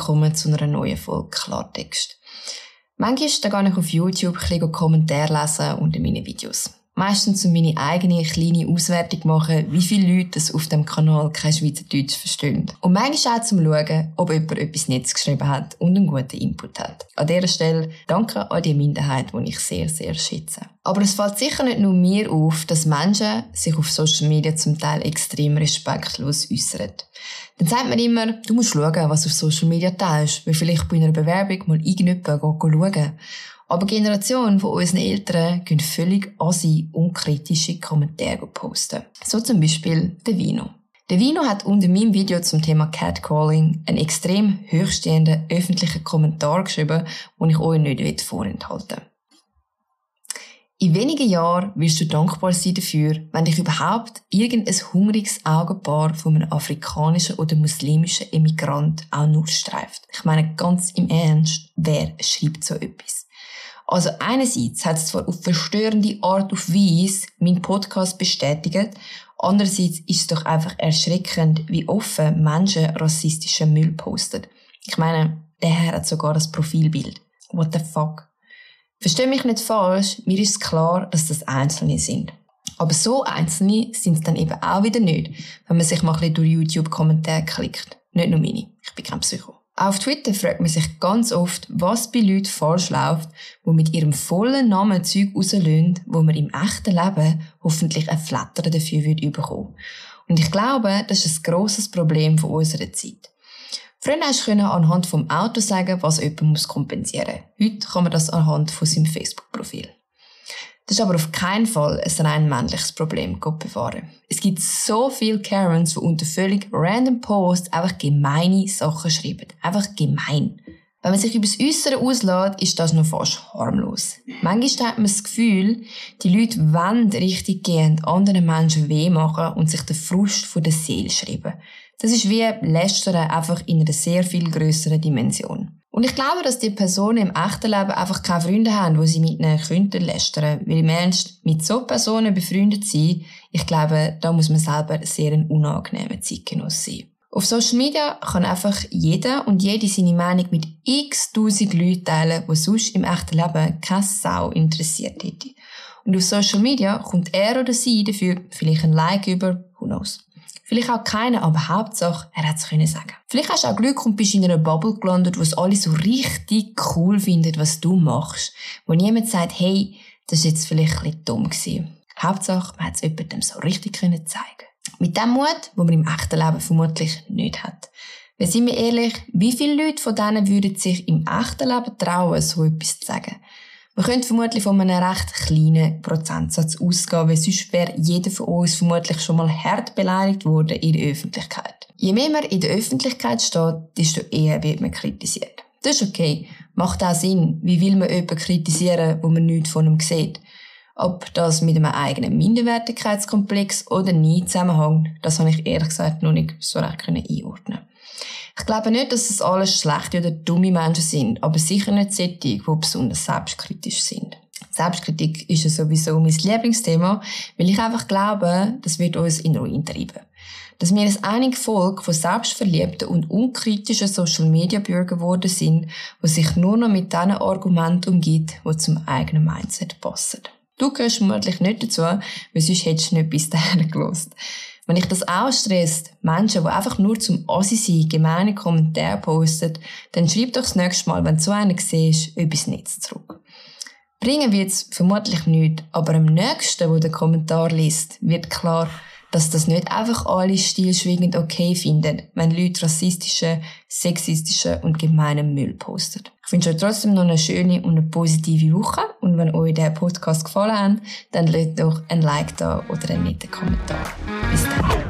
willkommen zu einer neuen Folge Klartext. Manchmal gehe ich auf YouTube ein Kommentare lesen unter meinen Videos. Meistens um meine eigene kleine Auswertung machen, wie viele Leute das auf dem Kanal kein Schweizerdeutsch verstehen. Und manchmal auch zum Schauen, ob jemand etwas Netz geschrieben hat und einen guten Input hat. An dieser Stelle danke an die Minderheit, die ich sehr, sehr schätze. Aber es fällt sicher nicht nur mir auf, dass Menschen sich auf Social Media zum Teil extrem respektlos äußern. Dann sagt man immer, du musst schauen, was du auf Social Media teilst, weil vielleicht bei einer Bewerbung mal irgendjemand schauen. Aber die Generation von unseren Eltern gehen völlig assi unkritische Kommentare posten. So zum Beispiel der Vino. Der Vino hat unter meinem Video zum Thema Catcalling einen extrem hochstehenden öffentlichen Kommentar geschrieben, den ich euch nicht vorenthalten will. In wenigen Jahren wirst du dankbar sein dafür, wenn dich überhaupt irgendein hungriges Augenpaar von einem afrikanischen oder muslimischen Emigrant auch nur streift. Ich meine ganz im Ernst, wer schreibt so etwas? Also einerseits hat es zwar auf verstörende Art und Weise meinen Podcast bestätigt, andererseits ist es doch einfach erschreckend, wie offen Menschen rassistischen Müll posten. Ich meine, der Herr hat sogar das Profilbild. What the fuck? Versteh mich nicht falsch, mir ist klar, dass das Einzelne sind. Aber so Einzelne sind es dann eben auch wieder nicht, wenn man sich mal ein bisschen durch YouTube-Kommentare klickt. Nicht nur meine. Ich bin kein Psycho. Auf Twitter fragt man sich ganz oft, was bei Leuten falsch läuft, die mit ihrem vollen Namen Zeug rauslösen, wo man im echten Leben hoffentlich ein Flatter dafür wird bekommen. Und ich glaube, das ist ein grosses Problem unserer Zeit. Früher hast du anhand vom Auto sagen, was jemand kompensieren muss. Heute kann man das anhand von seinem Facebook-Profil. Das ist aber auf keinen Fall ein rein männliches Problem, Gott bewahren. Es gibt so viele Karens, die unter völlig random Posts einfach gemeine Sachen schreiben. Einfach gemein. Wenn man sich über das Äußere auslässt, ist das noch fast harmlos. Manchmal hat man das Gefühl, die Leute wollen richtig gehend anderen Menschen weh machen und sich den Frust von der Seele schreiben. Das ist wie Lästern einfach in einer sehr viel größeren Dimension. Und ich glaube, dass die Personen im echten Leben einfach keine Freunde haben, wo sie mit ihnen könnten lästern. Weil im Ernst, mit so Personen befreundet sein, ich glaube, da muss man selber sehr ein unangenehmer Zeitgenoss sein. Auf Social Media kann einfach jeder und jede seine Meinung mit x tausend Leuten teilen, die sonst im echten Leben keine Sau interessiert hätte. Und auf Social Media kommt er oder sie dafür vielleicht ein Like über, who knows. Vielleicht auch keiner, aber Hauptsache, er hat es können sagen. Vielleicht hast du auch Glück und bist in einer Bubble gelandet, wo es alle so richtig cool finden, was du machst. Wo niemand sagt, hey, das ist jetzt vielleicht ein bisschen dumm gewesen. Hauptsache, man hat es jemandem so richtig können zeigen. Mit dem Mut, wo man im echten Leben vermutlich nicht hat. Weil sind wir ehrlich, wie viele Leute von denen würden sich im echten Leben trauen, so etwas zu sagen? Man könnte vermutlich von einem recht kleinen Prozentsatz ausgehen, weil sonst wäre jeder von uns vermutlich schon mal hart beleidigt worden in der Öffentlichkeit. Je mehr man in der Öffentlichkeit steht, desto eher wird man kritisiert. Das ist okay. Macht auch Sinn. Wie will man jemanden kritisieren, wo man nichts von ihm sieht? Ob das mit einem eigenen Minderwertigkeitskomplex oder nie zusammenhängt, das habe ich ehrlich gesagt noch nicht so recht einordnen ich glaube nicht, dass es alles schlechte oder dumme Menschen sind, aber sicher nicht solche, die besonders selbstkritisch sind. Selbstkritik ist ja sowieso mein Lieblingsthema, weil ich einfach glaube, das wird uns in Ruhe treiben. Dass wir ein einige Volk von selbstverliebten und unkritischen Social-Media-Bürgern geworden sind, die sich nur noch mit diesen Argumenten umgibt, die zum eigenen Mindset passen. Du gehörst vermutlich nicht dazu, weil sonst hättest du nicht bis dahin gelost. Wenn ich das auch stresst, Menschen, die einfach nur zum Ossi sein, gemeine Kommentare posten, dann schreib doch das nächste Mal, wenn du so einen siehst, etwas Netz zurück. Bringen wird es vermutlich nicht, aber am nächsten, wo der Kommentar liest, wird klar, dass das nicht einfach alle stillschweigend okay finden, wenn Leute rassistische, sexistische und gemeinen Müll posten. Ich wünsche euch trotzdem noch eine schöne und eine positive Woche und wenn euch der Podcast gefallen hat, dann lasst doch ein Like da oder einen netten Kommentar. Bis dann.